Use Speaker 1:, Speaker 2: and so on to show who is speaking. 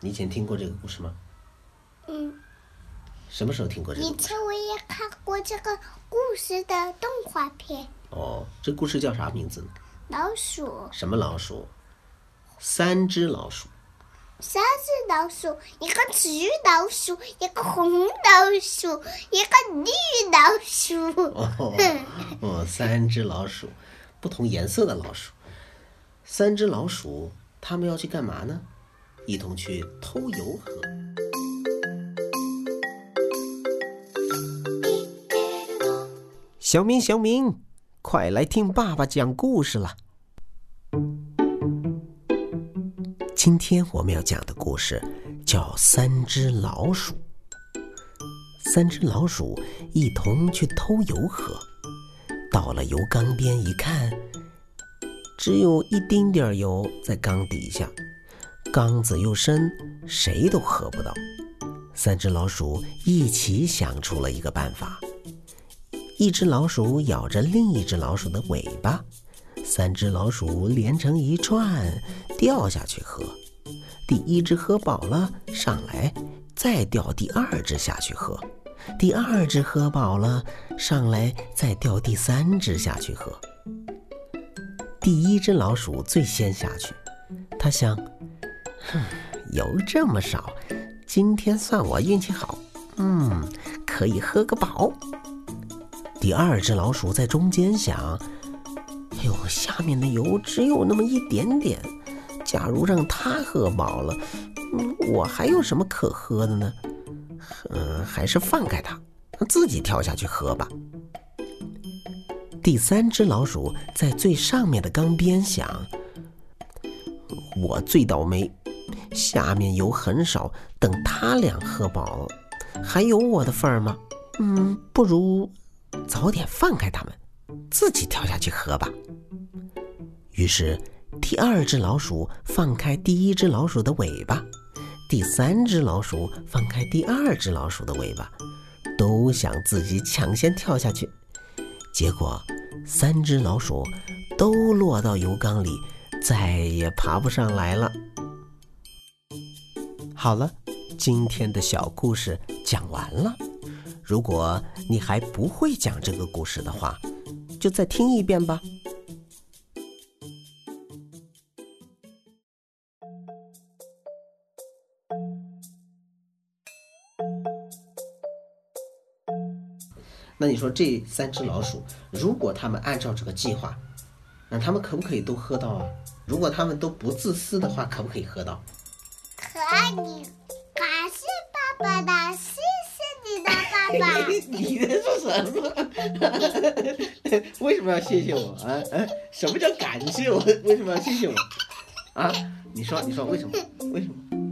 Speaker 1: 你以前听过这个故事吗？
Speaker 2: 嗯，
Speaker 1: 什么时候听过这个故事？
Speaker 2: 以前我也看过这个故事的动画片。
Speaker 1: 哦，这故事叫啥名字呢？
Speaker 2: 老鼠，
Speaker 1: 什么老鼠？三只老鼠。
Speaker 2: 三只老鼠，一个紫老鼠，一个红老鼠，一个绿老鼠。
Speaker 1: 哦 哦，三只老鼠，不同颜色的老鼠。三只老鼠，它们要去干嘛呢？一同去偷油喝。
Speaker 3: 小明，小明，快来听爸爸讲故事了。今天我们要讲的故事叫《三只老鼠》。三只老鼠一同去偷油喝，到了油缸边一看，只有一丁点儿油在缸底下，缸子又深，谁都喝不到。三只老鼠一起想出了一个办法。一只老鼠咬着另一只老鼠的尾巴，三只老鼠连成一串掉下去喝。第一只喝饱了上来，再掉第二只下去喝。第二只喝饱了上来，再掉第三只下去喝。第一只老鼠最先下去，它想：油这么少，今天算我运气好，嗯，可以喝个饱。第二只老鼠在中间想：“哎呦，下面的油只有那么一点点，假如让它喝饱了，嗯，我还有什么可喝的呢？嗯，还是放开它，自己跳下去喝吧。”第三只老鼠在最上面的缸边想：“我最倒霉，下面油很少，等他俩喝饱，还有我的份儿吗？嗯，不如……”早点放开它们，自己跳下去喝吧。于是，第二只老鼠放开第一只老鼠的尾巴，第三只老鼠放开第二只老鼠的尾巴，都想自己抢先跳下去。结果，三只老鼠都落到油缸里，再也爬不上来了。好了，今天的小故事讲完了。如果你还不会讲这个故事的话，就再听一遍吧。
Speaker 1: 那你说这三只老鼠，如果他们按照这个计划，那他们可不可以都喝到啊？如果他们都不自私的话，可不可以喝到？
Speaker 2: 爱你，感谢爸爸的。
Speaker 1: 谢谢你的爸爸 你在说什么？为什么要谢谢我啊？啊？什么叫感谢我？为什么要谢谢我？啊？你说，你说为什么？为什么？